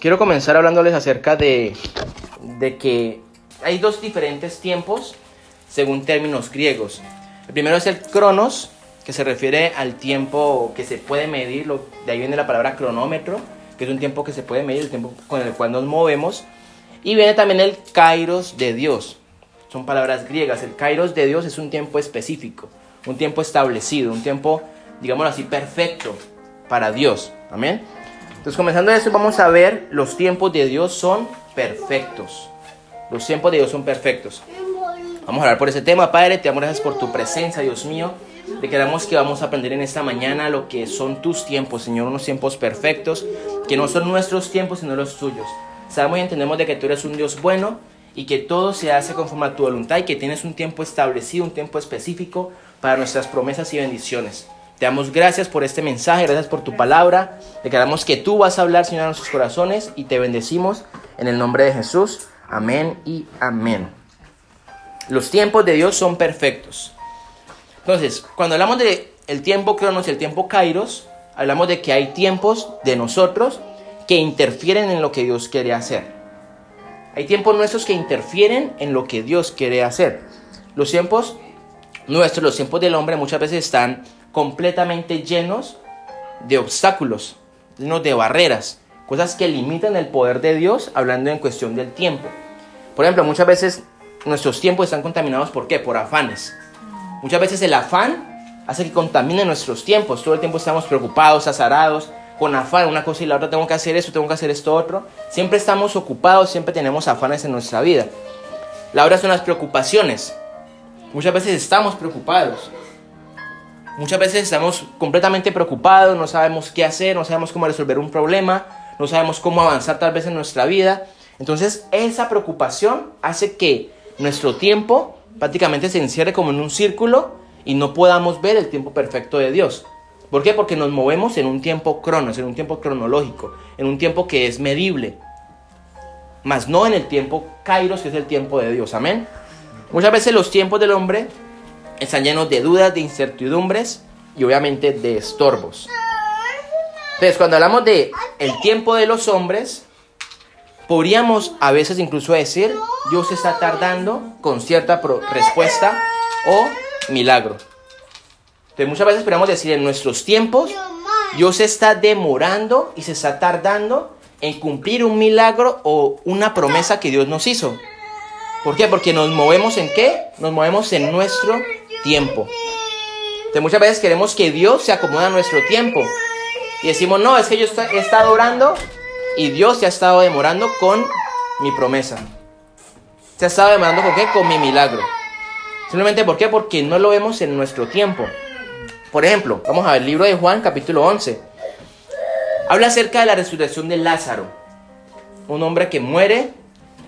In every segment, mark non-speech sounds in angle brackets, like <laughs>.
quiero comenzar hablándoles acerca de, de que hay dos diferentes tiempos según términos griegos. El primero es el cronos, que se refiere al tiempo que se puede medir, lo, de ahí viene la palabra cronómetro, que es un tiempo que se puede medir, el tiempo con el cual nos movemos. Y viene también el kairos de Dios. Son palabras griegas. El kairos de Dios es un tiempo específico, un tiempo establecido, un tiempo, digámoslo así, perfecto para Dios. Amén. Entonces, comenzando eso, vamos a ver los tiempos de Dios son perfectos. Los tiempos de Dios son perfectos. Vamos a hablar por ese tema, Padre. Te damos gracias por tu presencia, Dios mío. Declaramos que vamos a aprender en esta mañana lo que son tus tiempos, Señor, unos tiempos perfectos, que no son nuestros tiempos, sino los tuyos. Sabemos y entendemos de que tú eres un Dios bueno y que todo se hace conforme a tu voluntad y que tienes un tiempo establecido, un tiempo específico para nuestras promesas y bendiciones. Te damos gracias por este mensaje, gracias por tu palabra. Declaramos que tú vas a hablar, Señor, a nuestros corazones y te bendecimos en el nombre de Jesús. Amén y amén. Los tiempos de Dios son perfectos. Entonces, cuando hablamos de tiempo cronos y el tiempo kairos, hablamos de que hay tiempos de nosotros que interfieren en lo que Dios quiere hacer. Hay tiempos nuestros que interfieren en lo que Dios quiere hacer. Los tiempos nuestros, los tiempos del hombre muchas veces están completamente llenos de obstáculos, llenos de barreras, cosas que limitan el poder de Dios hablando en cuestión del tiempo. Por ejemplo, muchas veces nuestros tiempos están contaminados por qué? Por afanes. Muchas veces el afán hace que contamine nuestros tiempos. Todo el tiempo estamos preocupados, azarados, con afán, una cosa y la otra, tengo que hacer esto, tengo que hacer esto otro. Siempre estamos ocupados, siempre tenemos afanes en nuestra vida. La otra son las preocupaciones. Muchas veces estamos preocupados. Muchas veces estamos completamente preocupados, no sabemos qué hacer, no sabemos cómo resolver un problema, no sabemos cómo avanzar tal vez en nuestra vida. Entonces esa preocupación hace que nuestro tiempo prácticamente se encierre como en un círculo y no podamos ver el tiempo perfecto de Dios. ¿Por qué? Porque nos movemos en un tiempo cronos, en un tiempo cronológico, en un tiempo que es medible, más no en el tiempo kairos, que es el tiempo de Dios. Amén. Muchas veces los tiempos del hombre están llenos de dudas, de incertidumbres y obviamente de estorbos. Entonces, cuando hablamos de el tiempo de los hombres, podríamos a veces incluso decir, Dios está tardando con cierta respuesta o milagro. Entonces, muchas veces podríamos decir en nuestros tiempos, Dios está demorando y se está tardando en cumplir un milagro o una promesa que Dios nos hizo. ¿Por qué? Porque nos movemos en qué? Nos movemos en nuestro tiempo. Entonces muchas veces queremos que Dios se acomode a nuestro tiempo. Y decimos, no, es que yo he estado orando y Dios se ha estado demorando con mi promesa. Se ha estado demorando con qué? Con mi milagro. Simplemente ¿por qué? Porque no lo vemos en nuestro tiempo. Por ejemplo, vamos a ver el libro de Juan, capítulo 11. Habla acerca de la resurrección de Lázaro. Un hombre que muere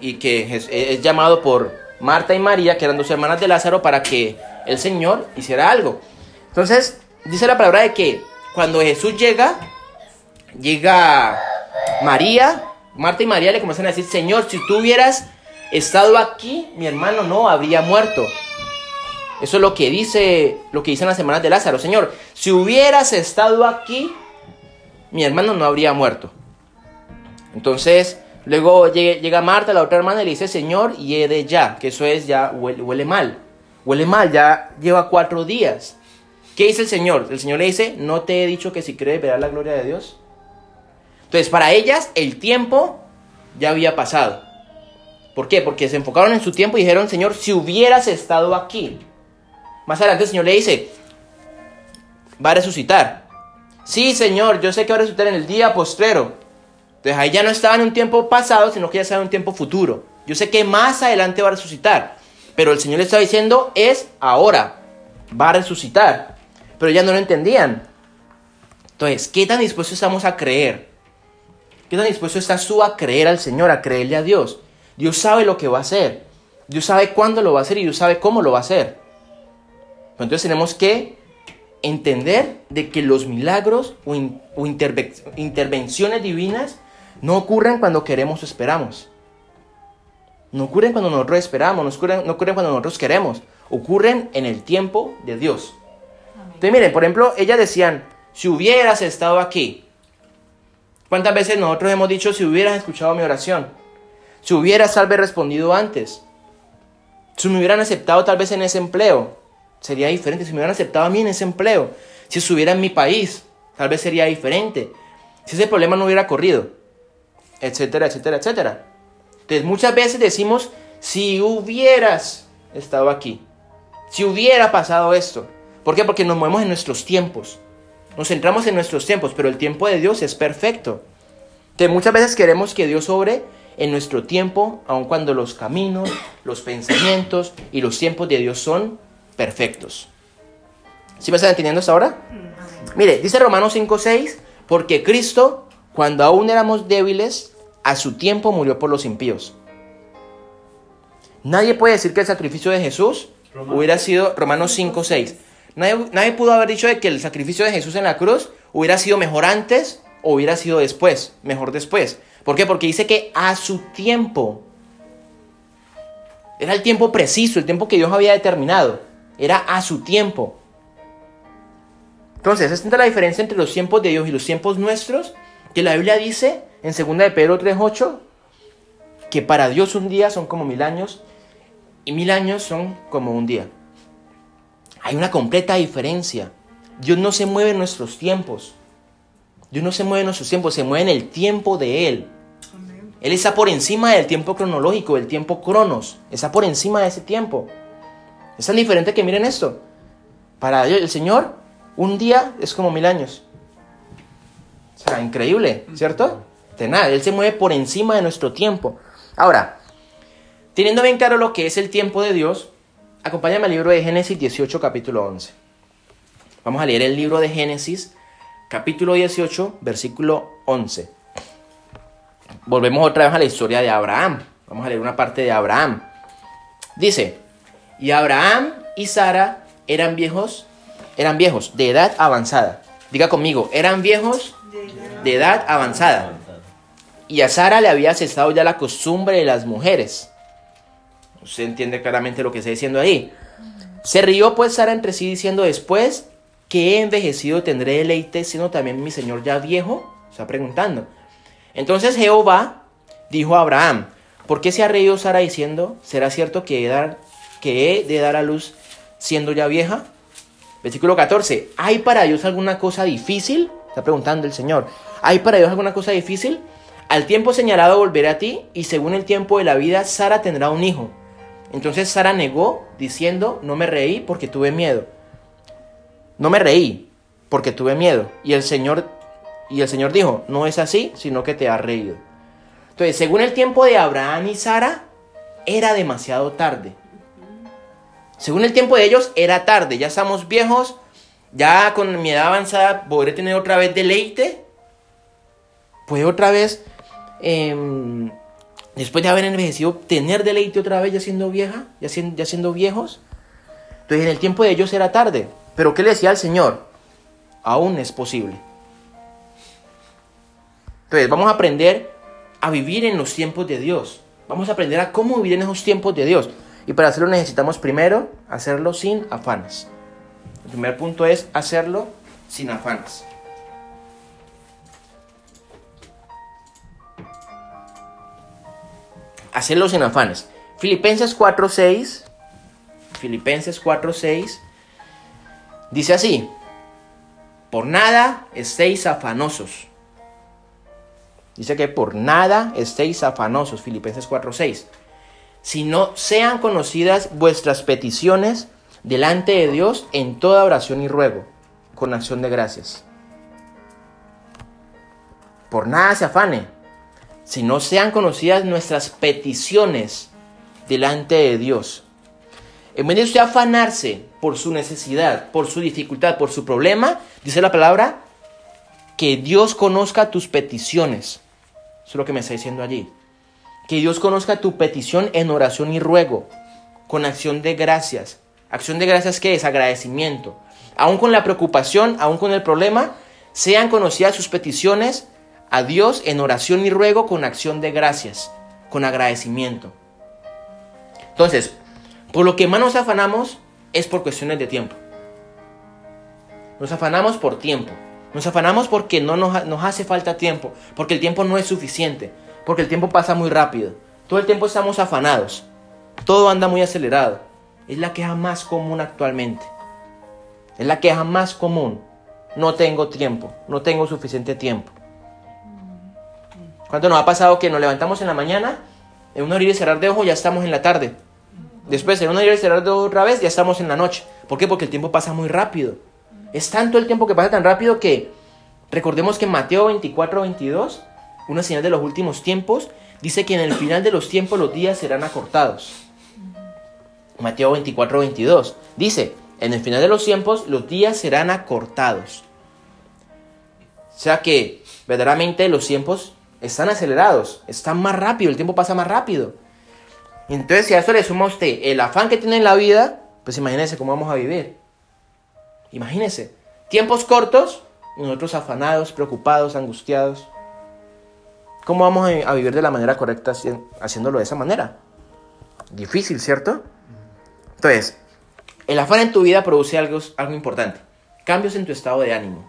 y que es, llamado por Marta y María, que eran dos hermanas de Lázaro, para que el Señor hiciera algo. Entonces, dice la palabra de que cuando Jesús llega, llega María, Marta y María le comienzan a decir, Señor, si tú hubieras estado aquí, mi hermano no habría muerto. Eso es lo que dice, lo que dicen las hermanas de Lázaro. Señor, si hubieras estado aquí, mi hermano no habría muerto. Entonces, luego llega Marta, la otra hermana, y le dice, Señor, de ya, que eso es ya huele mal. Huele mal, ya lleva cuatro días. ¿Qué dice el Señor? El Señor le dice, ¿no te he dicho que si crees verás la gloria de Dios? Entonces, para ellas el tiempo ya había pasado. ¿Por qué? Porque se enfocaron en su tiempo y dijeron, Señor, si hubieras estado aquí. Más adelante el Señor le dice, va a resucitar. Sí, Señor, yo sé que va a resucitar en el día postrero. Entonces ahí ya no estaba en un tiempo pasado, sino que ya estaba en un tiempo futuro. Yo sé que más adelante va a resucitar. Pero el Señor le está diciendo, es ahora. Va a resucitar. Pero ya no lo entendían. Entonces, ¿qué tan dispuestos estamos a creer? ¿Qué tan dispuesto estás tú a creer al Señor, a creerle a Dios? Dios sabe lo que va a hacer. Dios sabe cuándo lo va a hacer y Dios sabe cómo lo va a hacer. entonces tenemos que entender de que los milagros o, intervenciones divinas no ocurren cuando queremos o esperamos. No ocurren cuando nosotros esperamos, no ocurren, no ocurren cuando nosotros queremos. Ocurren en el tiempo de Dios. Entonces miren, por ejemplo, ellas decían, si hubieras estado aquí, ¿Cuántas veces nosotros hemos dicho, si hubieras escuchado mi oración, si hubieras tal vez respondido antes, si me hubieran aceptado tal vez en ese empleo, sería diferente. Si me hubieran aceptado a mí en ese empleo, si estuviera en mi país, tal vez sería diferente. Si ese problema no hubiera corrido, etcétera, etcétera, etcétera. Entonces muchas veces decimos, si hubieras estado aquí, si hubiera pasado esto. ¿Por qué? Porque nos movemos en nuestros tiempos. Nos centramos en nuestros tiempos, pero el tiempo de Dios es perfecto. Entonces muchas veces queremos que Dios sobre en nuestro tiempo, aun cuando los caminos, los pensamientos y los tiempos de Dios son perfectos. ¿Sí me están entendiendo hasta ahora? Mire, dice Romanos 5:6, porque Cristo, cuando aún éramos débiles, a su tiempo murió por los impíos. Nadie puede decir que el sacrificio de Jesús hubiera sido Romanos 5:6. Nadie, nadie pudo haber dicho de que el sacrificio de Jesús en la cruz hubiera sido mejor antes o hubiera sido después, mejor después. ¿Por qué? Porque dice que a su tiempo. Era el tiempo preciso, el tiempo que Dios había determinado. Era a su tiempo. Entonces, esta es la diferencia entre los tiempos de Dios y los tiempos nuestros, que la Biblia dice en 2 de Pedro 3.8, que para Dios un día son como mil años y mil años son como un día. Hay una completa diferencia. Dios no se mueve en nuestros tiempos. Dios no se mueve en nuestros tiempos, se mueve en el tiempo de Él. Él está por encima del tiempo cronológico, del tiempo cronos. Está por encima de ese tiempo. Es tan diferente que miren esto. Para Dios, el Señor, un día es como mil años. O sea, increíble, ¿cierto? De nada, Él se mueve por encima de nuestro tiempo. Ahora, teniendo bien claro lo que es el tiempo de Dios, acompáñame al libro de Génesis 18, capítulo 11. Vamos a leer el libro de Génesis capítulo 18, versículo 11. Volvemos otra vez a la historia de Abraham. Vamos a leer una parte de Abraham. Dice, y Abraham y Sara eran viejos, eran viejos de edad avanzada. Diga conmigo, eran viejos de edad avanzada. Y a Sara le había cesado ya la costumbre de las mujeres. Usted entiende claramente lo que está diciendo ahí. Se rió pues Sara entre sí diciendo después que he envejecido tendré deleite, sino también mi Señor ya viejo? Está preguntando. Entonces Jehová dijo a Abraham, ¿por qué se ha reído Sara diciendo, ¿será cierto que he, dar, que he de dar a luz siendo ya vieja? Versículo 14, ¿hay para Dios alguna cosa difícil? Está preguntando el Señor, ¿hay para Dios alguna cosa difícil? Al tiempo señalado volveré a ti y según el tiempo de la vida Sara tendrá un hijo. Entonces Sara negó diciendo, no me reí porque tuve miedo. No me reí porque tuve miedo. Y el Señor, y el Señor dijo, no es así, sino que te has reído. Entonces, según el tiempo de Abraham y Sara, era demasiado tarde. Según el tiempo de ellos, era tarde. Ya estamos viejos, ya con mi edad avanzada, podré tener otra vez deleite. Puede otra vez, em, después de haber envejecido, tener deleite otra vez ya siendo vieja, ya siendo, ya siendo viejos. Entonces, en el tiempo de ellos era tarde. Pero ¿qué le decía al Señor? Aún es posible. Entonces, vamos a aprender a vivir en los tiempos de Dios. Vamos a aprender a cómo vivir en esos tiempos de Dios. Y para hacerlo necesitamos primero hacerlo sin afanes. El primer punto es hacerlo sin afanes. Hacerlo sin afanes. Filipenses 4.6. Filipenses 4.6 Dice así, por nada estéis afanosos. Dice que por nada estéis afanosos, Filipenses 4:6. no sean conocidas vuestras peticiones delante de Dios en toda oración y ruego, con acción de gracias. Por nada se afane, si no sean conocidas nuestras peticiones delante de Dios. En vez de usted afanarse por su necesidad, por su dificultad, por su problema, dice la palabra, que Dios conozca tus peticiones. Eso es lo que me está diciendo allí. Que Dios conozca tu petición en oración y ruego, con acción de gracias. Acción de gracias que es agradecimiento. Aún con la preocupación, aún con el problema, sean conocidas sus peticiones a Dios en oración y ruego con acción de gracias, con agradecimiento. Entonces, por lo que más nos afanamos es por cuestiones de tiempo. Nos afanamos por tiempo. Nos afanamos porque no nos, nos hace falta tiempo, porque el tiempo no es suficiente, porque el tiempo pasa muy rápido. Todo el tiempo estamos afanados. Todo anda muy acelerado. Es la queja más común actualmente. Es la queja más común. No tengo tiempo, no tengo suficiente tiempo. ¿Cuánto nos ha pasado que nos levantamos en la mañana, en un abrir y cerrar de ojos ya estamos en la tarde? Después, en un abrir y cerrar de ojos otra vez ya estamos en la noche. ¿Por qué? Porque el tiempo pasa muy rápido. Es tanto el tiempo que pasa tan rápido que recordemos que en Mateo 24, 22, una señal de los últimos tiempos, dice que en el final de los tiempos los días serán acortados. Mateo 24, 22 dice, en el final de los tiempos los días serán acortados. O sea que verdaderamente los tiempos están acelerados, están más rápido, el tiempo pasa más rápido. Entonces, si a eso le suma usted el afán que tiene en la vida, pues imagínese cómo vamos a vivir. Imagínese, tiempos cortos y nosotros afanados, preocupados, angustiados. ¿Cómo vamos a vivir de la manera correcta haciéndolo de esa manera? Difícil, ¿cierto? Entonces, el afán en tu vida produce algo, algo importante. Cambios en tu estado de ánimo.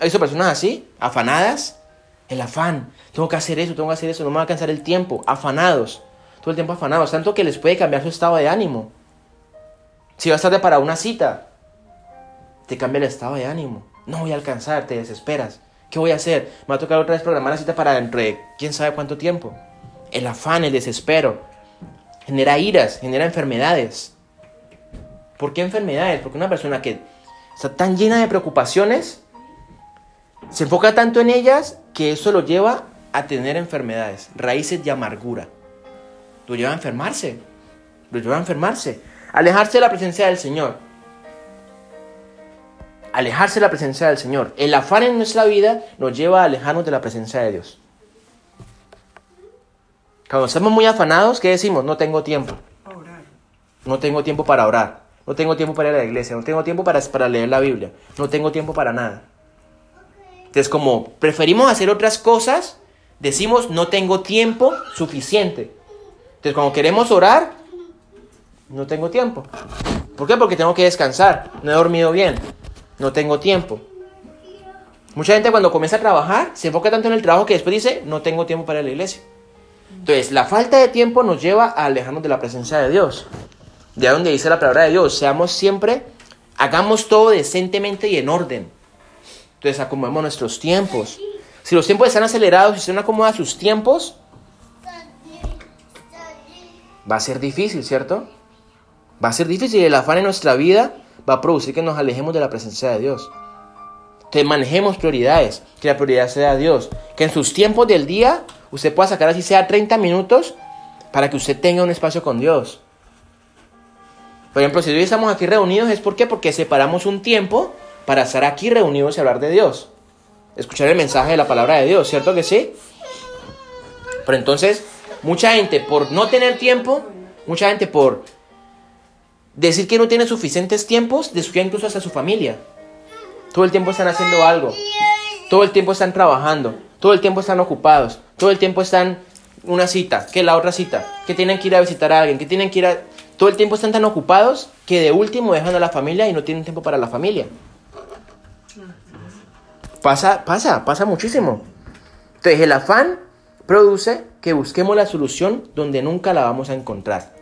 ¿Hay visto personas así? Afanadas. El afán. Tengo que hacer eso, tengo que hacer eso, no me va a alcanzar el tiempo. Afanados. Todo el tiempo afanados. Tanto que les puede cambiar su estado de ánimo. Si vas tarde para una cita, te cambia el estado de ánimo. No voy a alcanzar, te desesperas. ¿Qué voy a hacer? Me va a tocar otra vez programar la cita para dentro de quién sabe cuánto tiempo. El afán, el desespero. Genera iras, genera enfermedades. ¿Por qué enfermedades? Porque una persona que está tan llena de preocupaciones, se enfoca tanto en ellas que eso lo lleva a tener enfermedades, raíces de amargura. Lo lleva a enfermarse. Lo lleva a enfermarse. Alejarse de la presencia del Señor. Alejarse de la presencia del Señor. El afán en nuestra vida nos lleva a alejarnos de la presencia de Dios. Cuando estamos muy afanados, ¿qué decimos? No tengo tiempo. No tengo tiempo para orar. No tengo tiempo para ir a la iglesia. No tengo tiempo para, para leer la Biblia. No tengo tiempo para nada. Entonces, como preferimos hacer otras cosas, decimos no tengo tiempo suficiente. Entonces, cuando queremos orar, no tengo tiempo. ¿Por qué? Porque tengo que descansar. No he dormido bien. No tengo tiempo. Mucha gente cuando comienza a trabajar se enfoca tanto en el trabajo que después dice, no tengo tiempo para la iglesia. Entonces, la falta de tiempo nos lleva a alejarnos de la presencia de Dios. De donde dice la palabra de Dios, seamos siempre, hagamos todo decentemente y en orden. Entonces, acomodemos nuestros tiempos. Si los tiempos están acelerados si no acomoda sus tiempos, va a ser difícil, ¿cierto? Va a ser difícil el afán en nuestra vida va a producir que nos alejemos de la presencia de Dios. Que manejemos prioridades, que la prioridad sea Dios. Que en sus tiempos del día usted pueda sacar así sea 30 minutos para que usted tenga un espacio con Dios. Por ejemplo, si hoy estamos aquí reunidos, ¿es por? Porque separamos un tiempo para estar aquí reunidos y hablar de Dios. Escuchar el mensaje de la palabra de Dios, ¿cierto que sí? Pero entonces, mucha gente por no tener tiempo, mucha gente por decir que no tiene suficientes tiempos, descuida incluso hasta su familia. Todo el tiempo están haciendo algo. Todo el tiempo están trabajando. Todo el tiempo están ocupados. Todo el tiempo están una cita, que la otra cita, que tienen que ir a visitar a alguien, que tienen que ir a... Todo el tiempo están tan ocupados que de último dejan a la familia y no tienen tiempo para la familia. Pasa, pasa, pasa muchísimo. Entonces el afán produce que busquemos la solución donde nunca la vamos a encontrar.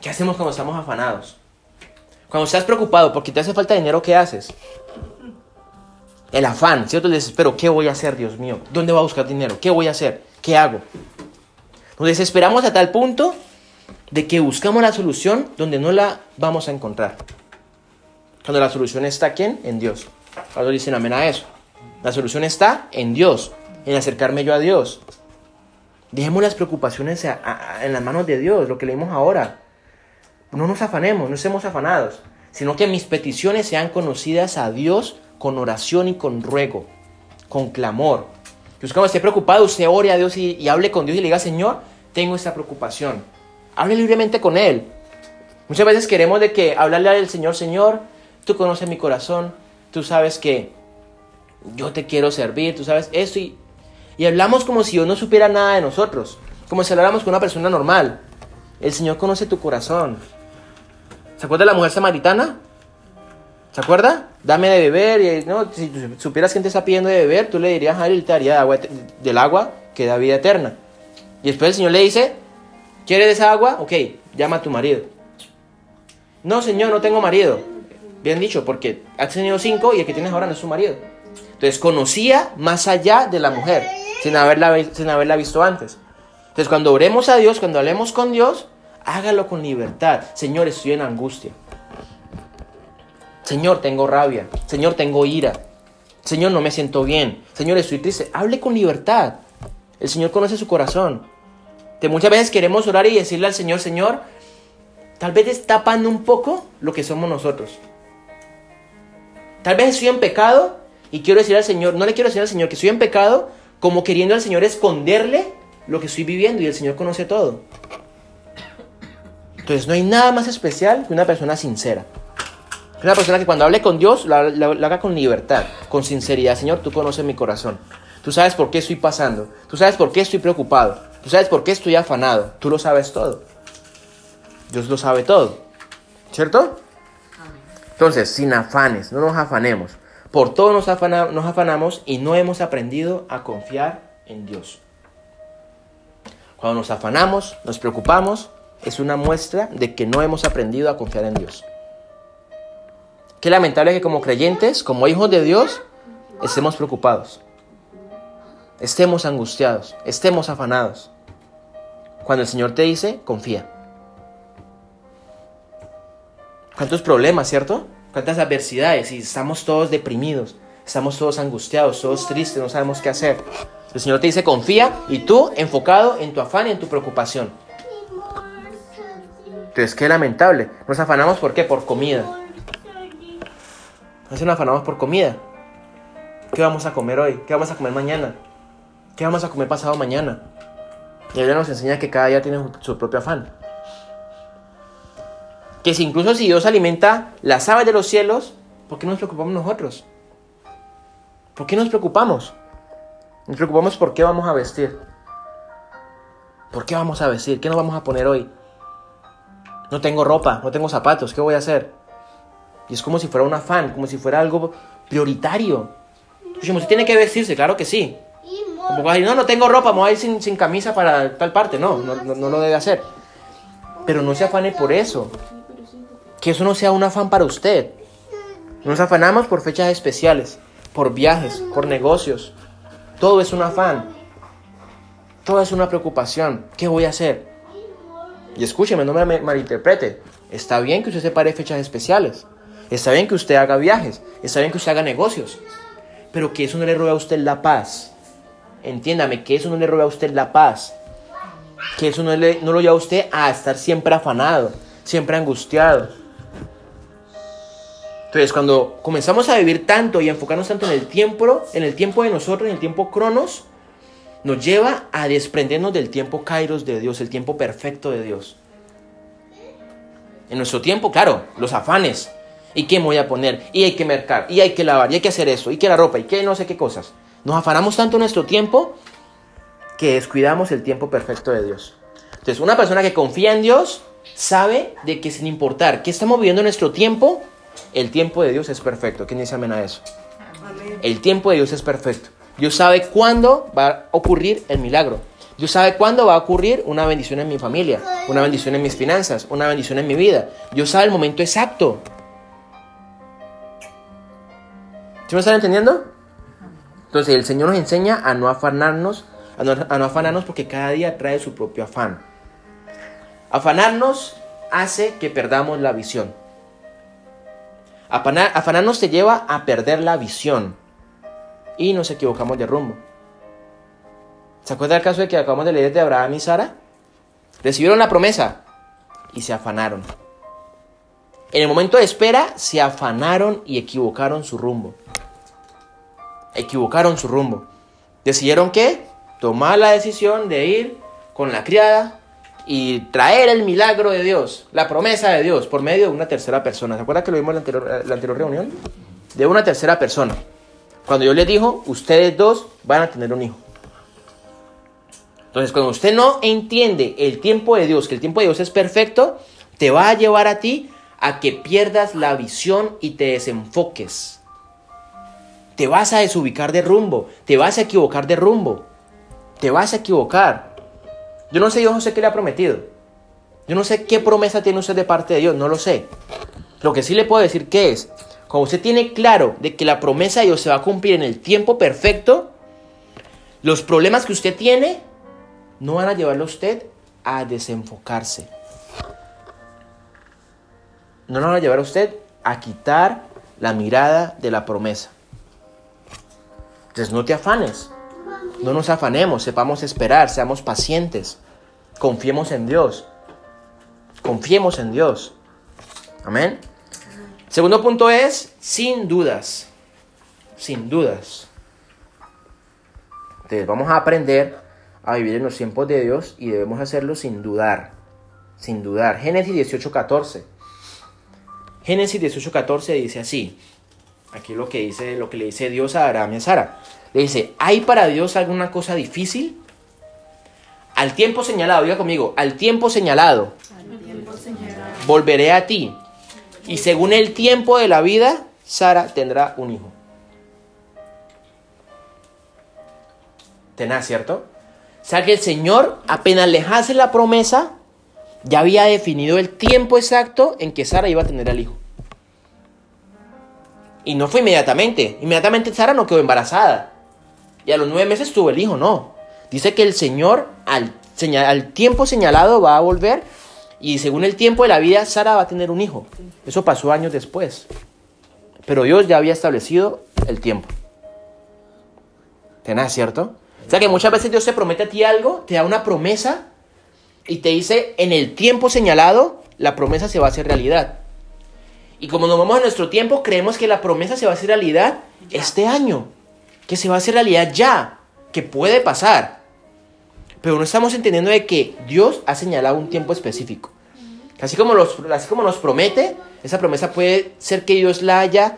¿Qué hacemos cuando estamos afanados? Cuando estás preocupado porque te hace falta dinero, ¿qué haces? El afán, ¿cierto? El desespero. ¿Qué voy a hacer, Dios mío? ¿Dónde voy a buscar dinero? ¿Qué voy a hacer? ¿Qué hago? Nos desesperamos a tal punto de que buscamos la solución donde no la vamos a encontrar. Cuando la solución está aquí En Dios. Cuando dicen amén a eso. La solución está en Dios, en acercarme yo a Dios. Dejemos las preocupaciones en las manos de Dios, lo que leímos ahora. No nos afanemos, no estemos afanados, sino que mis peticiones sean conocidas a Dios con oración y con ruego, con clamor. Que usted cuando esté preocupado, usted ore a Dios y, hable con Dios y le diga, Señor, tengo esta preocupación. Hable libremente con Él. Muchas veces queremos de que hablarle al Señor, Señor, tú conoces mi corazón, tú sabes que yo te quiero servir, tú sabes esto y, y hablamos como si Dios no supiera nada de nosotros, como si habláramos con una persona normal. El Señor conoce tu corazón. ¿Se acuerda de la mujer samaritana? ¿Se acuerda? Dame de beber. Y, ¿no? Si supieras quién te está pidiendo de beber, tú le dirías a él, te daría agua, del agua que da vida eterna. Y después el Señor le dice, ¿quieres esa agua? Ok, llama a tu marido. No, Señor, no tengo marido. Bien dicho, porque has tenido cinco y el que tienes ahora no es su marido. Entonces conocía más allá de la mujer, sin haberla, sin haberla visto antes. Entonces cuando oremos a Dios, cuando hablemos con Dios, hágalo con libertad. Señor, estoy en angustia. Señor, tengo rabia. Señor, tengo ira. Señor, no me siento bien. Señor, estoy triste. Hable con libertad. El Señor conoce su corazón. Que muchas veces queremos orar y decirle al Señor, Señor, tal vez destapando un poco lo que somos nosotros. Tal vez estoy en pecado y quiero decir al Señor, no le quiero decir al Señor que estoy en pecado, como queriendo al Señor esconderle lo que estoy viviendo y el Señor conoce todo. Entonces no hay nada más especial que una persona sincera. Una persona que cuando hable con Dios lo, haga con libertad, con sinceridad. Señor, tú conoces mi corazón. Tú sabes por qué estoy pasando. Tú sabes por qué estoy preocupado. Tú sabes por qué estoy afanado. Tú lo sabes todo. Dios lo sabe todo. ¿Cierto? Entonces, sin afanes, no nos afanemos. Por todo nos, nos afanamos y no hemos aprendido a confiar en Dios. Cuando nos afanamos, nos preocupamos, es una muestra de que no hemos aprendido a confiar en Dios. Qué lamentable que como creyentes, como hijos de Dios, estemos preocupados, estemos angustiados, estemos afanados. Cuando el Señor te dice, confía. ¿Cuántos problemas, cierto? ¿Cuántas adversidades? Y estamos todos deprimidos, estamos todos angustiados, todos tristes, no sabemos qué hacer. El Señor te dice, confía y tú enfocado en tu afán y en tu preocupación. Entonces, qué lamentable. Nos afanamos por qué? Por comida. Nos afanamos por comida. ¿Qué vamos a comer hoy? ¿Qué vamos a comer mañana? ¿Qué vamos a comer pasado mañana? Y ella nos enseña que cada día tiene su propio afán. Que si incluso si Dios alimenta las aves de los cielos, ¿por qué nos preocupamos nosotros? ¿Por qué nos preocupamos? Nos preocupamos por qué vamos a vestir. ¿Por qué vamos a vestir? ¿Qué nos vamos a poner hoy? No tengo ropa, no tengo zapatos, ¿qué voy a hacer? Y es como si fuera un afán, como si fuera algo prioritario. ¿usted tiene que vestirse? Claro que sí. no, no tengo ropa, me voy a ir sin, camisa para tal parte. No, no, no lo debe hacer. Pero no se afane por eso. Que eso no sea un afán para usted. Nos afanamos por fechas especiales, por viajes, por negocios. Todo es un afán. Todo es una preocupación. ¿Qué voy a hacer? Y escúcheme, no me malinterprete. Está bien que usted separe fechas especiales. Está bien que usted haga viajes. Está bien que usted haga negocios. Pero que eso no le robe a usted la paz. Entiéndame, que eso no le robe a usted la paz. Que eso no, le, no lo lleva a usted a estar siempre afanado, siempre angustiado. Entonces, cuando comenzamos a vivir tanto y enfocarnos tanto en el tiempo, en el tiempo de nosotros, en el tiempo cronos, nos lleva a desprendernos del tiempo kairos de Dios, el tiempo perfecto de Dios. En nuestro tiempo, claro, los afanes. ¿Y qué me voy a poner? Y hay que mercar, y hay que lavar, y hay que hacer eso, y que la ropa, y que no sé qué cosas. Nos afanamos tanto en nuestro tiempo que descuidamos el tiempo perfecto de Dios. Entonces, una persona que confía en Dios sabe de que sin importar qué estamos viviendo en nuestro tiempo, el tiempo de Dios es perfecto. ¿Quién dice amén a eso? El tiempo de Dios es perfecto. Dios sabe cuándo va a ocurrir el milagro. Dios sabe cuándo va a ocurrir una bendición en mi familia, una bendición en mis finanzas, una bendición en mi vida. Dios sabe el momento exacto. ¿Sí me están entendiendo? Entonces el Señor nos enseña a no afanarnos, a no, afanarnos porque cada día trae su propio afán. Afanarnos hace que perdamos la visión. afanarnos te lleva a perder la visión y nos equivocamos de rumbo. ¿Se acuerda el caso de que acabamos de leer de Abraham y Sara? Recibieron la promesa y se afanaron. En el momento de espera se afanaron y equivocaron su rumbo. Equivocaron su rumbo. Decidieron que tomar la decisión de ir con la criada y traer el milagro de Dios, la promesa de Dios, por medio de una tercera persona. ¿Se acuerda que lo vimos en la anterior, la anterior reunión? De una tercera persona. Cuando yo les dijo, ustedes dos van a tener un hijo. Entonces, cuando usted no entiende el tiempo de Dios, que el tiempo de Dios es perfecto, te va a llevar a ti a que pierdas la visión y te desenfoques. Te vas a desubicar de rumbo, te vas a equivocar de rumbo, te vas a equivocar. Yo no sé, yo no sé qué le ha prometido. Yo no sé qué promesa tiene usted de parte de Dios, no lo sé. Lo que sí le puedo decir que es, cuando usted tiene claro de que la promesa de Dios se va a cumplir en el tiempo perfecto, los problemas que usted tiene no van a llevarlo a usted a desenfocarse. No van a llevar a usted a quitar la mirada de la promesa. Entonces no te afanes. No nos afanemos, sepamos esperar, seamos pacientes. Confiemos en Dios. Confiemos en Dios. Amén. Segundo punto es sin dudas. Sin dudas. Entonces vamos a aprender a vivir en los tiempos de Dios y debemos hacerlo sin dudar. Sin dudar. Génesis 18:14. Génesis 18:14 dice así. Aquí lo que dice, lo que le dice Dios a Abraham y a Sara. Le dice, ¿hay para Dios alguna cosa difícil? Al tiempo señalado, diga conmigo, al tiempo señalado, volveré a ti. Y según el tiempo de la vida, Sara tendrá un hijo. Tenaz, ¿cierto? O sea que el Señor, apenas le hace la promesa, ya había definido el tiempo exacto en que Sara iba a tener al hijo. Y no fue inmediatamente. Inmediatamente Sara no quedó embarazada. Y a los nueve meses tuvo el hijo, no. Dice que el Señor al, tiempo señalado va a volver y según el tiempo de la vida Sara va a tener un hijo. Eso pasó años después. Pero Dios ya había establecido el tiempo. ¿Tenás cierto? O sea que muchas veces Dios te promete a ti algo, te da una promesa y te dice en el tiempo señalado la promesa se va a hacer realidad. Y como nos vamos a nuestro tiempo, creemos que la promesa se va a hacer realidad este año, que se va a hacer realidad ya, que puede pasar. Pero no estamos entendiendo de que Dios ha señalado un tiempo específico. Así como, los, así como nos promete, esa promesa puede ser que Dios la haya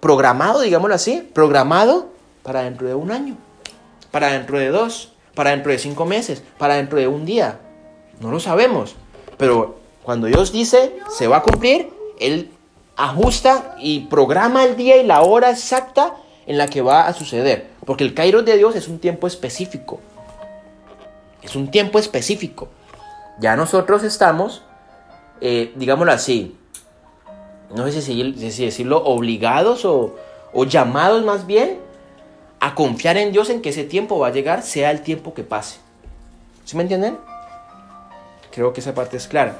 programado, digámoslo así, programado para dentro de un año para dentro de dos, para dentro de cinco meses, para dentro de un día. No lo sabemos. Pero cuando Dios dice se va a cumplir, Él ajusta y programa el día y la hora exacta en la que va a suceder. Porque el Cairo de Dios es un tiempo específico. Es un tiempo específico. Ya nosotros estamos, eh, digámoslo así, no sé si, decirlo, obligados o, o llamados más bien a confiar en Dios en que ese tiempo va a llegar, sea el tiempo que pase. ¿Sí me entienden? Creo que esa parte es clara.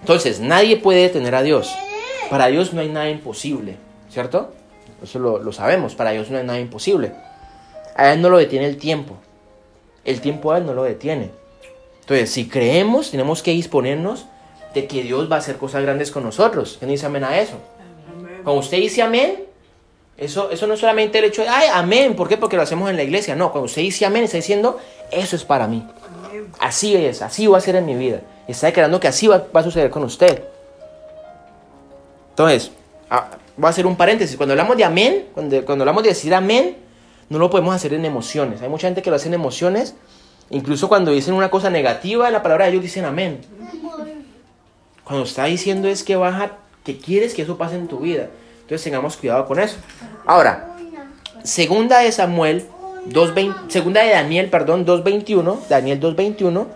Entonces, nadie puede detener a Dios. Para Dios no hay nada imposible, ¿cierto? Eso lo, sabemos, para Dios no hay nada imposible. A Él no lo detiene el tiempo. El tiempo a Él no lo detiene. Entonces, si creemos, tenemos que disponernos de que Dios va a hacer cosas grandes con nosotros. ¿Quién dice amén a eso? Cuando usted dice amén, eso, eso no es solamente el hecho de, ay, amén, ¿por qué? Porque lo hacemos en la iglesia. No, cuando usted dice amén, está diciendo, eso es para mí. Así es, así va a ser en mi vida. Está declarando que así va, a suceder con usted. Entonces, ah, voy a hacer un paréntesis. Cuando hablamos de amén, cuando, hablamos de decir amén, no lo podemos hacer en emociones. Hay mucha gente que lo hace en emociones. Incluso cuando dicen una cosa negativa en la palabra, ellos dicen amén. Cuando está diciendo es que baja, que quieres que eso pase en tu vida. Entonces tengamos cuidado con eso. Ahora, segunda de Samuel, 2.20, segunda de Daniel, perdón, 2.21, Daniel 2.21,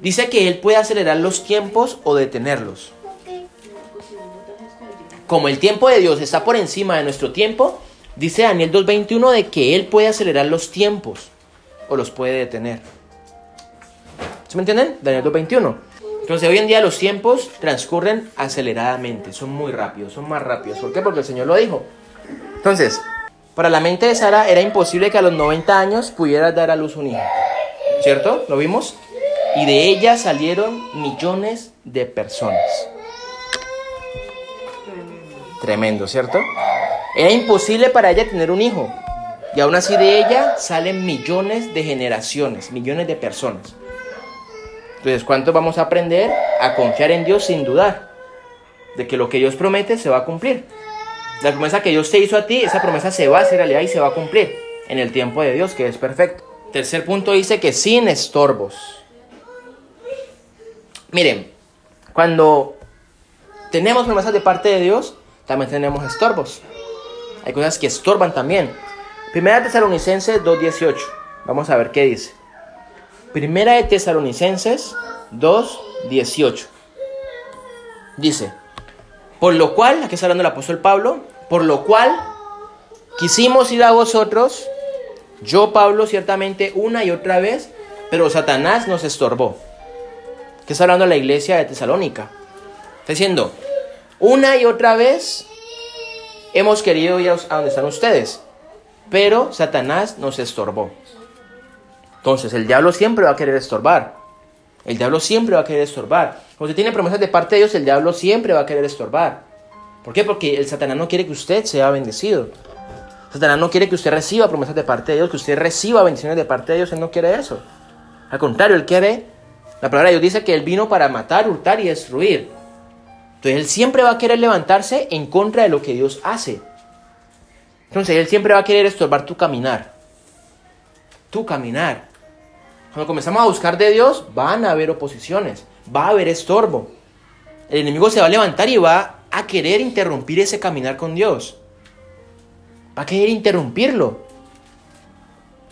dice que él puede acelerar los tiempos o detenerlos. Como el tiempo de Dios está por encima de nuestro tiempo, dice Daniel 2.21 de que él puede acelerar los tiempos o los puede detener. ¿Se me entienden? Daniel 2.21. Entonces hoy en día los tiempos transcurren aceleradamente, son muy rápidos, son más rápidos. ¿Por qué? Porque el Señor lo dijo. Entonces, para la mente de Sara era imposible que a los 90 años pudiera dar a luz un hijo. ¿Cierto? ¿Lo vimos? Y de ella salieron millones de personas. Tremendo, ¿cierto? Era imposible para ella tener un hijo. Y aún así de ella salen millones de generaciones, millones de personas. Entonces, ¿cuánto vamos a aprender a confiar en Dios sin dudar? De que lo que Dios promete se va a cumplir. La promesa que Dios te hizo a ti, esa promesa se va a hacer realidad y se va a cumplir en el tiempo de Dios, que es perfecto. Tercer punto dice que sin estorbos. Miren, cuando tenemos promesas de parte de Dios, también tenemos estorbos. Hay cosas que estorban también. Primera de Tesalonicenses 2.18. Vamos a ver qué dice. Primera de Tesalonicenses 2.18. Dice, por lo cual, aquí está hablando el apóstol Pablo, por lo cual quisimos ir a vosotros, yo Pablo ciertamente una y otra vez, pero Satanás nos estorbó. ¿Qué está hablando la iglesia de Tesalónica? Está diciendo, una y otra vez hemos querido ir a donde están ustedes, pero Satanás nos estorbó. Entonces, el diablo siempre va a querer estorbar. El diablo siempre va a querer estorbar. Cuando usted tiene promesas de parte de Dios, el diablo siempre va a querer estorbar. ¿Por qué? Porque el Satanás no quiere que usted sea bendecido. Satanás no quiere que usted reciba promesas de parte de Dios, que usted reciba bendiciones de parte de Dios. Él no quiere eso. Al contrario, él quiere. La palabra de Dios dice que él vino para matar, hurtar y destruir. Entonces él siempre va a querer levantarse en contra de lo que Dios hace. Entonces él siempre va a querer estorbar tu caminar. Tu caminar. Cuando comenzamos a buscar de Dios, van a haber oposiciones, va a haber estorbo. El enemigo se va a levantar y va a querer interrumpir ese caminar con Dios. Va a querer interrumpirlo.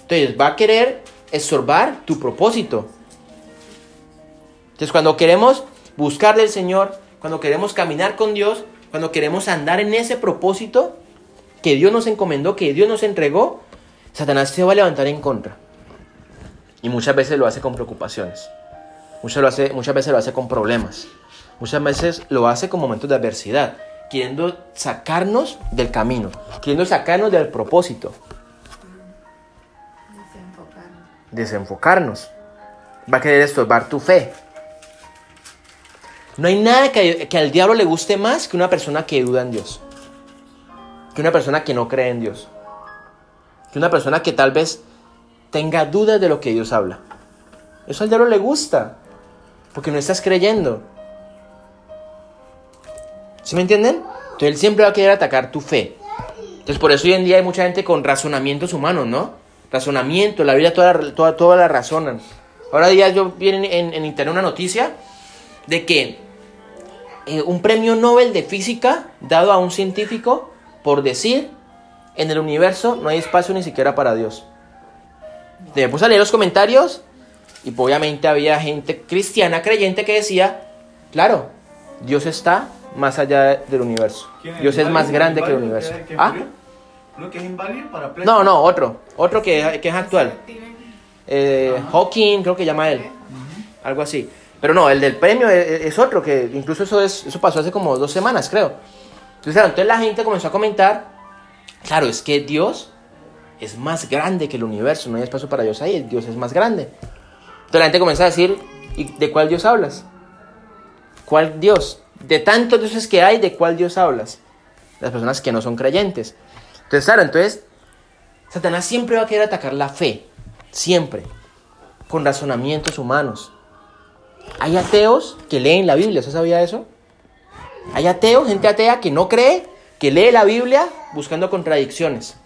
Entonces va a querer estorbar tu propósito. Entonces cuando queremos buscar del Señor, cuando queremos caminar con Dios, cuando queremos andar en ese propósito que Dios nos encomendó, que Dios nos entregó, Satanás se va a levantar en contra. Y muchas veces lo hace con preocupaciones. Muchas, lo hace, muchas veces lo hace con problemas. Muchas veces lo hace con momentos de adversidad, queriendo sacarnos del camino, queriendo sacarnos del propósito. Desenfocarnos. Desenfocarnos. Va a querer estorbar tu fe. No hay nada que, al diablo le guste más que una persona que duda en Dios. Que una persona que no cree en Dios. Que una persona que tal vez tenga dudas de lo que Dios habla. Eso al diablo le gusta. Porque no estás creyendo. ¿Sí me entienden? Entonces él siempre va a querer atacar tu fe. Entonces por eso hoy en día hay mucha gente con razonamientos humanos, ¿no? Razonamiento, la Biblia toda, toda, toda la razonan. Ahora día yo vi en, en internet una noticia de que eh, un premio Nobel de física dado a un científico por decir, en el universo no hay espacio ni siquiera para Dios. Me puse a leer los comentarios y obviamente había gente cristiana creyente que decía, claro, Dios está más allá del universo. Dios es más grande que el universo. ¿Ah? ¿Uno que es inválido para No, no, otro. Otro que, que es actual. Eh, Hawking, creo que llama él. Algo así. Pero no, el del premio es, otro, que incluso eso, es, eso pasó hace como dos semanas, creo. Entonces, entonces la gente comenzó a comentar, claro, es que Dios es más grande que el universo, no hay espacio para Dios ahí, Dios es más grande. Entonces la gente comenzó a decir, ¿y de cuál Dios hablas? ¿Cuál Dios? De tantos dioses que hay, ¿de cuál Dios hablas? Las personas que no son creyentes. Entonces, claro, entonces, Satanás siempre va a querer atacar la fe, siempre, con razonamientos humanos. Hay ateos que leen la Biblia, ¿usted sabía eso? Hay ateos, gente atea que no cree, que lee la Biblia buscando contradicciones.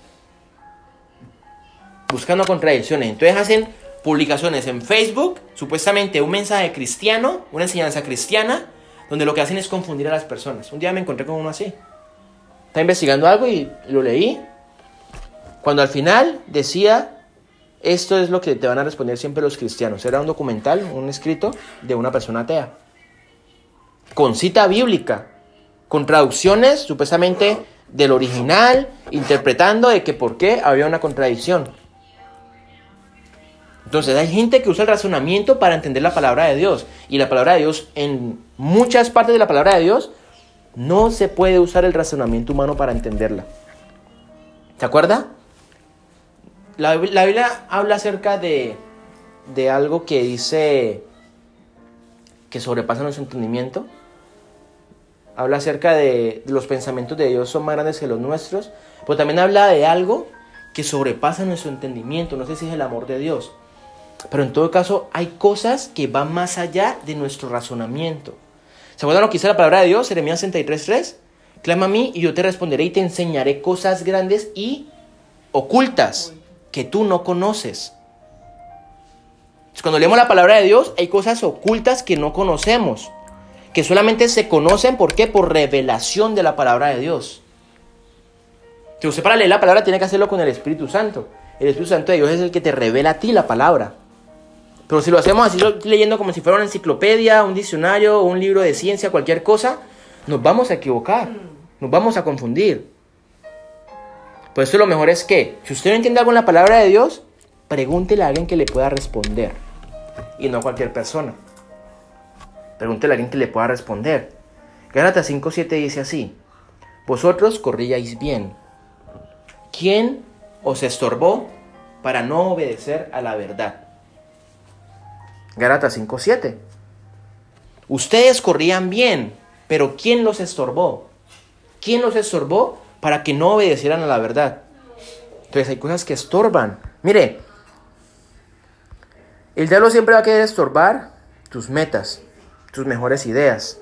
Buscando contradicciones. Entonces hacen publicaciones en Facebook, supuestamente un mensaje cristiano, una enseñanza cristiana, donde lo que hacen es confundir a las personas. Un día me encontré con uno así. Estaba investigando algo y lo leí. Cuando al final decía esto es lo que te van a responder siempre los cristianos. Era un documental, un escrito de una persona atea. Con cita bíblica, con traducciones supuestamente del original, interpretando de que por qué había una contradicción. Entonces hay gente que usa el razonamiento para entender la palabra de Dios. Y la palabra de Dios, en muchas partes de la palabra de Dios, no se puede usar el razonamiento humano para entenderla. ¿Se acuerda? La, Biblia habla acerca de, de algo que dice que sobrepasa nuestro entendimiento. Habla acerca de los pensamientos de Dios son más grandes que los nuestros, pero también habla de algo que sobrepasa nuestro entendimiento. No sé si es el amor de Dios, pero en todo caso hay cosas que van más allá de nuestro razonamiento. ¿Se acuerdan lo que dice la palabra de Dios? Jeremías 63.3. Clama a mí y yo te responderé y te enseñaré cosas grandes y ocultas que tú no conoces. Cuando leemos la palabra de Dios hay cosas ocultas que no conocemos, que solamente se conocen, ¿por qué? Por revelación de la palabra de Dios. Si usted para leer la palabra tiene que hacerlo con el Espíritu Santo. El Espíritu Santo de Dios es el que te revela a ti la palabra. Pero si lo hacemos así leyendo como si fuera una enciclopedia, un diccionario, un libro de ciencia, cualquier cosa, nos vamos a equivocar, nos vamos a confundir. Por eso lo mejor es que, si usted no entiende algo en la palabra de Dios, pregúntele a alguien que le pueda responder. Y no a cualquier persona. Pregúntele a alguien que le pueda responder. Gálatas 5.7 dice así. Vosotros corríais bien. ¿Quién os estorbó para no obedecer a la verdad? Gálatas 5.7. Ustedes corrían bien, pero ¿quién los estorbó? ¿Quién los estorbó para que no obedecieran a la verdad? Entonces hay cosas que estorban. Mire, el diablo siempre va a querer estorbar tus metas, tus mejores ideas.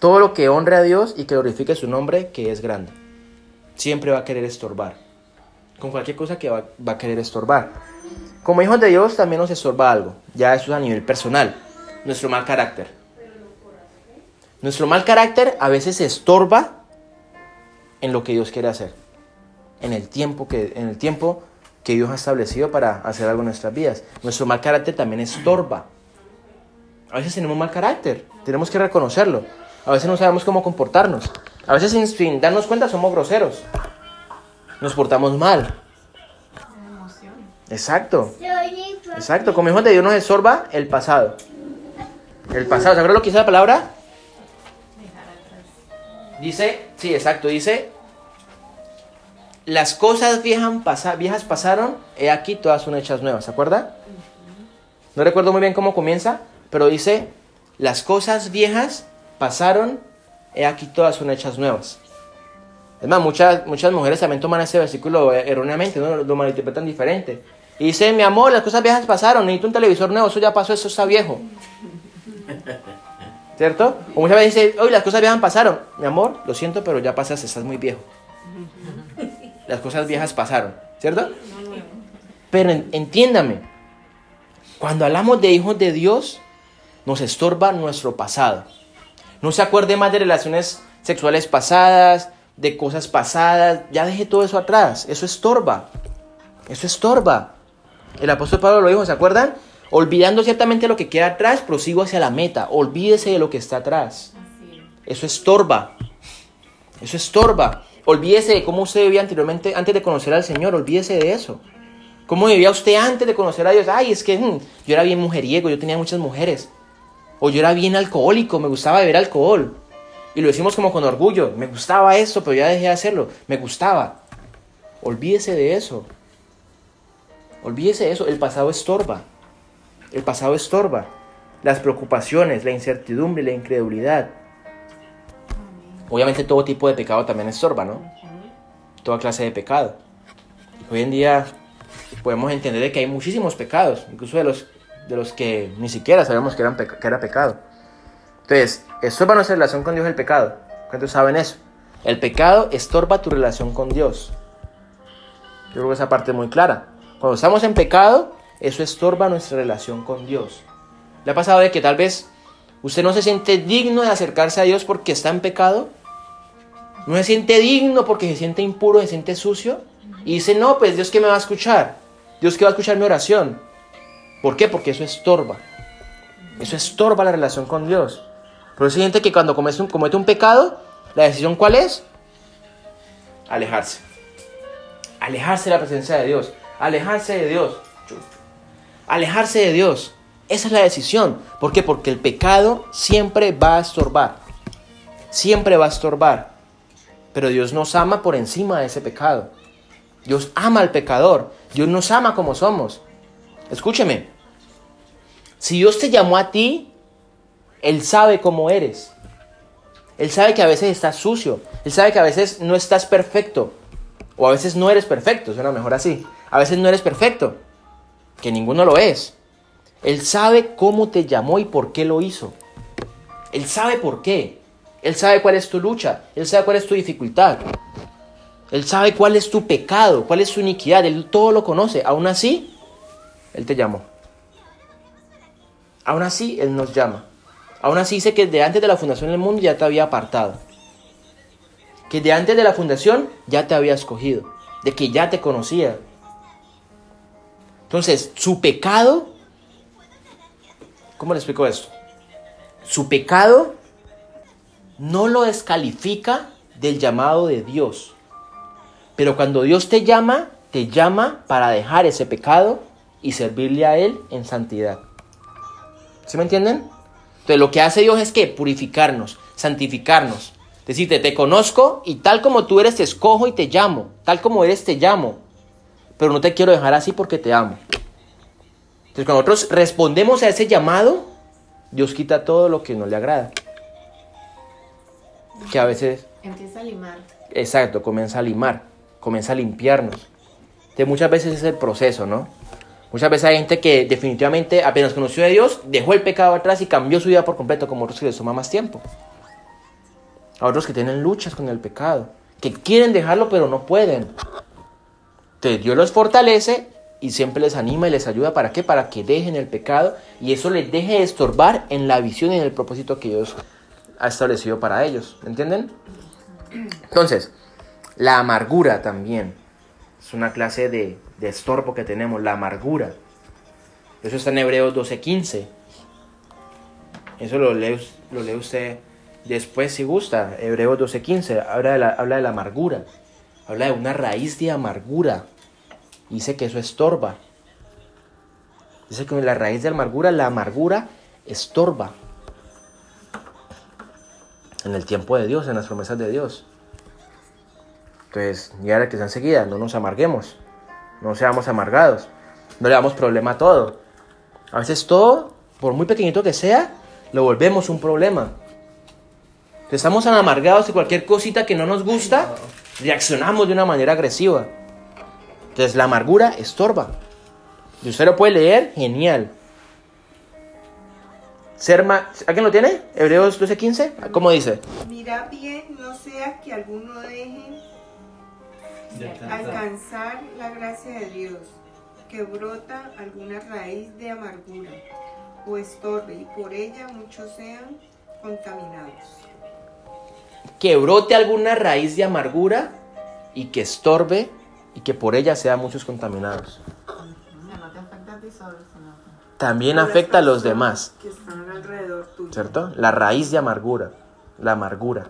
Todo lo que honre a Dios y que glorifique su nombre, que es grande. Siempre va a querer estorbar. Con cualquier cosa que va, a querer estorbar. Como hijos de Dios también nos estorba algo. Ya eso es a nivel personal. Nuestro mal carácter. Nuestro mal carácter a veces se estorba en lo que Dios quiere hacer. En el tiempo que, en el tiempo que Dios ha establecido para hacer algo en nuestras vidas. Nuestro mal carácter también estorba. A veces tenemos mal carácter. Tenemos que reconocerlo. A veces no sabemos cómo comportarnos. A veces sin, darnos cuenta somos groseros. Nos portamos mal. Exacto. Exacto. Como hijo de Dios nos estorba el pasado. El pasado. ¿Se lo que dice la palabra? Dice, sí, exacto. Dice, las cosas viejas, viejas pasaron, he aquí todas son hechas nuevas. ¿Se acuerda? No recuerdo muy bien cómo comienza, pero dice, las cosas viejas pasaron, he aquí todas son hechas nuevas. Es más, muchas, muchas mujeres también toman ese versículo erróneamente, ¿no? lo malinterpretan diferente. Y dice, mi amor, las cosas viejas pasaron, necesito un televisor nuevo, eso ya pasó, eso está viejo. <laughs> ¿Cierto? O muchas veces dice, hoy las cosas viejas pasaron. Mi amor, lo siento, pero ya pasaste, estás muy viejo. Las cosas viejas pasaron, ¿cierto? Pero entiéndame, cuando hablamos de hijos de Dios, nos estorba nuestro pasado. No se acuerde más de relaciones sexuales pasadas, de cosas pasadas. Ya deje todo eso atrás. Eso estorba. Eso estorba. El apóstol Pablo lo dijo, ¿se acuerdan? Olvidando ciertamente lo que queda atrás, prosigo hacia la meta. Olvídese de lo que está atrás. Eso estorba. Eso estorba. Olvídese de cómo usted vivía anteriormente, antes de conocer al Señor. Olvídese de eso. ¿Cómo vivía usted antes de conocer a Dios? Ay, es que mm, yo era bien mujeriego, yo tenía muchas mujeres. O yo era bien alcohólico, me gustaba beber alcohol. Y lo decimos como con orgullo. Me gustaba eso, pero ya dejé de hacerlo. Me gustaba. Olvídese de eso. Olvídese de eso. El pasado estorba. El pasado estorba. Las preocupaciones, la incertidumbre, la incredulidad. Obviamente todo tipo de pecado también estorba, ¿no? Toda clase de pecado. Hoy en día podemos entender que hay muchísimos pecados, incluso de los de los que ni siquiera sabemos que, eran que era pecado. Entonces, estorba nuestra relación con Dios el pecado. ¿Cuántos saben eso? El pecado estorba tu relación con Dios. Yo creo que esa parte es muy clara. Cuando estamos en pecado, eso estorba nuestra relación con Dios. ¿Le ha pasado de que tal vez usted no se siente digno de acercarse a Dios porque está en pecado? ¿No se siente digno porque se siente impuro, se siente sucio? Y dice, no, pues Dios que me va a escuchar. Dios que va a escuchar mi oración. ¿Por qué? Porque eso estorba. Eso estorba la relación con Dios. Eso hay gente que cuando comete un, comete un pecado, la decisión cuál es? Alejarse. Alejarse de la presencia de Dios. Alejarse de Dios. Alejarse de Dios. Esa es la decisión. ¿Por qué? Porque el pecado siempre va a estorbar. Siempre va a estorbar. Pero Dios nos ama por encima de ese pecado. Dios ama al pecador. Dios nos ama como somos. Escúcheme, si Dios te llamó a ti, Él sabe cómo eres. Él sabe que a veces estás sucio. Él sabe que a veces no estás perfecto. O a veces no eres perfecto, suena mejor así. A veces no eres perfecto. Que ninguno lo es. Él sabe cómo te llamó y por qué lo hizo. Él sabe por qué. Él sabe cuál es tu lucha. Él sabe cuál es tu dificultad. Él sabe cuál es tu pecado, cuál es tu iniquidad. Él todo lo conoce. Aún así, él te llamó. aún así Él nos llama. Aún así dice que de antes de la fundación del mundo ya te había apartado. Que de antes de la fundación ya te había escogido. De que ya te conocía. Entonces, su pecado, ¿cómo le explico esto? Su pecado no lo descalifica del llamado de Dios. Pero cuando Dios te llama, te llama para dejar ese pecado y servirle a Él en santidad. ¿Sí me entienden? Entonces lo que hace Dios es que purificarnos, santificarnos. Decirte, te conozco y tal como tú eres te escojo y te llamo. Tal como eres te llamo. Pero no te quiero dejar así porque te amo. Entonces cuando nosotros respondemos a ese llamado, Dios quita todo lo que no le agrada. Que a veces... Empieza a limar. Exacto, comienza a limar, comienza a limpiarnos. Entonces muchas veces es el proceso, ¿no? Muchas veces hay gente que definitivamente apenas conoció a Dios, dejó el pecado atrás y cambió su vida por completo, como otros que les toma más tiempo. A otros que tienen luchas con el pecado, que quieren dejarlo pero no pueden. Entonces Dios los fortalece y siempre les anima y les ayuda. ¿Para qué? Para que dejen el pecado y eso les deje de estorbar en la visión y en el propósito que Dios ha establecido para ellos. ¿Entienden? Entonces, la amargura también es una clase de, de estorbo que tenemos, la amargura. Eso está en Hebreos 12:15. Eso lo lee, lo lee usted después si gusta. Hebreos 12:15 habla, de la, habla de la amargura. Habla de una raíz de amargura. Dice que eso estorba. Dice que la raíz de amargura, la amargura estorba. En el tiempo de Dios, en las promesas de Dios. Entonces, ya la que está enseguida, no nos amarguemos. No seamos amargados. No le damos problema a todo. A veces todo, por muy pequeñito que sea, lo volvemos un problema. Estamos amargados y cualquier cosita que no nos gusta, reaccionamos de una manera agresiva. Entonces la amargura estorba. Y usted lo puede leer, genial. Ser ¿Alguien lo tiene? Hebreos 12:15. ¿Cómo dice? Mira bien, no sea que alguno deje alcanzar la gracia de Dios, que brota alguna raíz de amargura o estorbe y por ella muchos sean contaminados. Que brote alguna raíz de amargura y que estorbe y que por ella sean muchos contaminados. También afecta a los demás. Que están alrededor tuyo. ¿Cierto? La raíz de amargura. La amargura.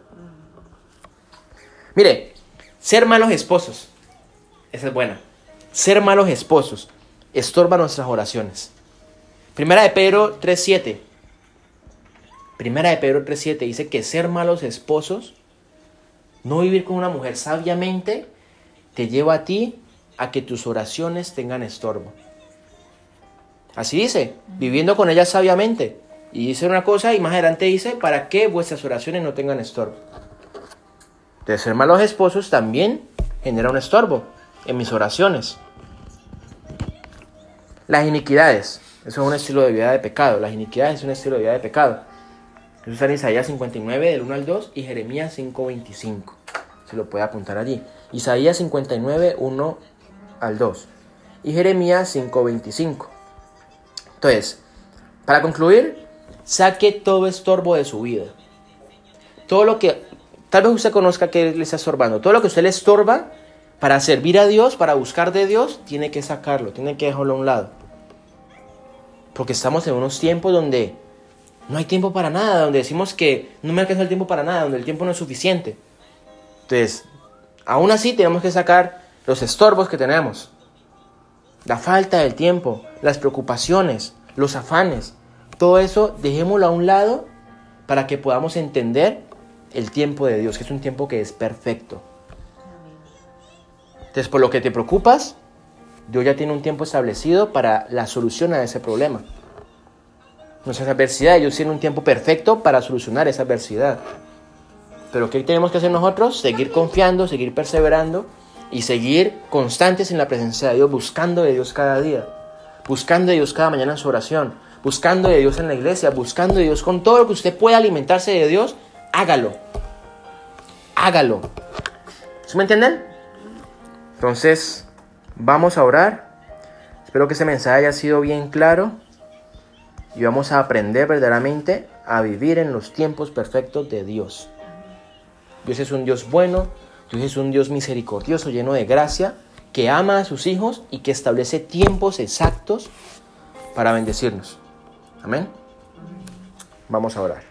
Mire, ser malos esposos. Esa es buena. Ser malos esposos estorba nuestras oraciones. Primera de Pedro 3.7. Primera de Pedro 3.7 dice que ser malos esposos, no vivir con una mujer sabiamente, te lleva a ti a que tus oraciones tengan estorbo. Así dice, viviendo con ella sabiamente. Y dice una cosa y más adelante dice, para que vuestras oraciones no tengan estorbo. De ser malos esposos también genera un estorbo en mis oraciones. Las iniquidades, eso es un estilo de vida de pecado. Las iniquidades es un estilo de vida de pecado. Eso está en Isaías 59 del 1 al 2 y Jeremías 5.25. Se lo puede apuntar allí. Isaías 59, 1 al 2 y Jeremías 5.25. Entonces, para concluir, saque todo estorbo de su vida. Todo lo que Tal vez usted conozca que le está estorbando. Todo lo que usted le estorba para servir a Dios, para buscar de Dios, tiene que sacarlo, tiene que dejarlo a un lado. Porque estamos en unos tiempos donde no hay tiempo para nada, donde decimos que no me alcanza el tiempo para nada, donde el tiempo no es suficiente. Entonces, aún así tenemos que sacar los estorbos que tenemos. La falta del tiempo, las preocupaciones, los afanes. Todo eso dejémoslo a un lado para que podamos entender el tiempo de Dios, que es un tiempo que es perfecto. Entonces, por lo que te preocupas, Dios ya tiene un tiempo establecido para la solución a ese problema. Nuestras adversidades, Dios tiene un tiempo perfecto para solucionar esa adversidad. Pero ¿qué tenemos que hacer nosotros? Seguir confiando, seguir perseverando y seguir constantes en la presencia de Dios, buscando de Dios cada día, buscando de Dios cada mañana en su oración, buscando de Dios en la iglesia, buscando de Dios con todo lo que usted pueda alimentarse de Dios hágalo. Hágalo. ¿Sí me entienden? Entonces, vamos a orar. Espero que ese mensaje haya sido bien claro. Y vamos a aprender verdaderamente a vivir en los tiempos perfectos de Dios. Dios es un Dios bueno, Dios es un Dios misericordioso, lleno de gracia, que ama a sus hijos y que establece tiempos exactos para bendecirnos. Amén. Vamos a orar.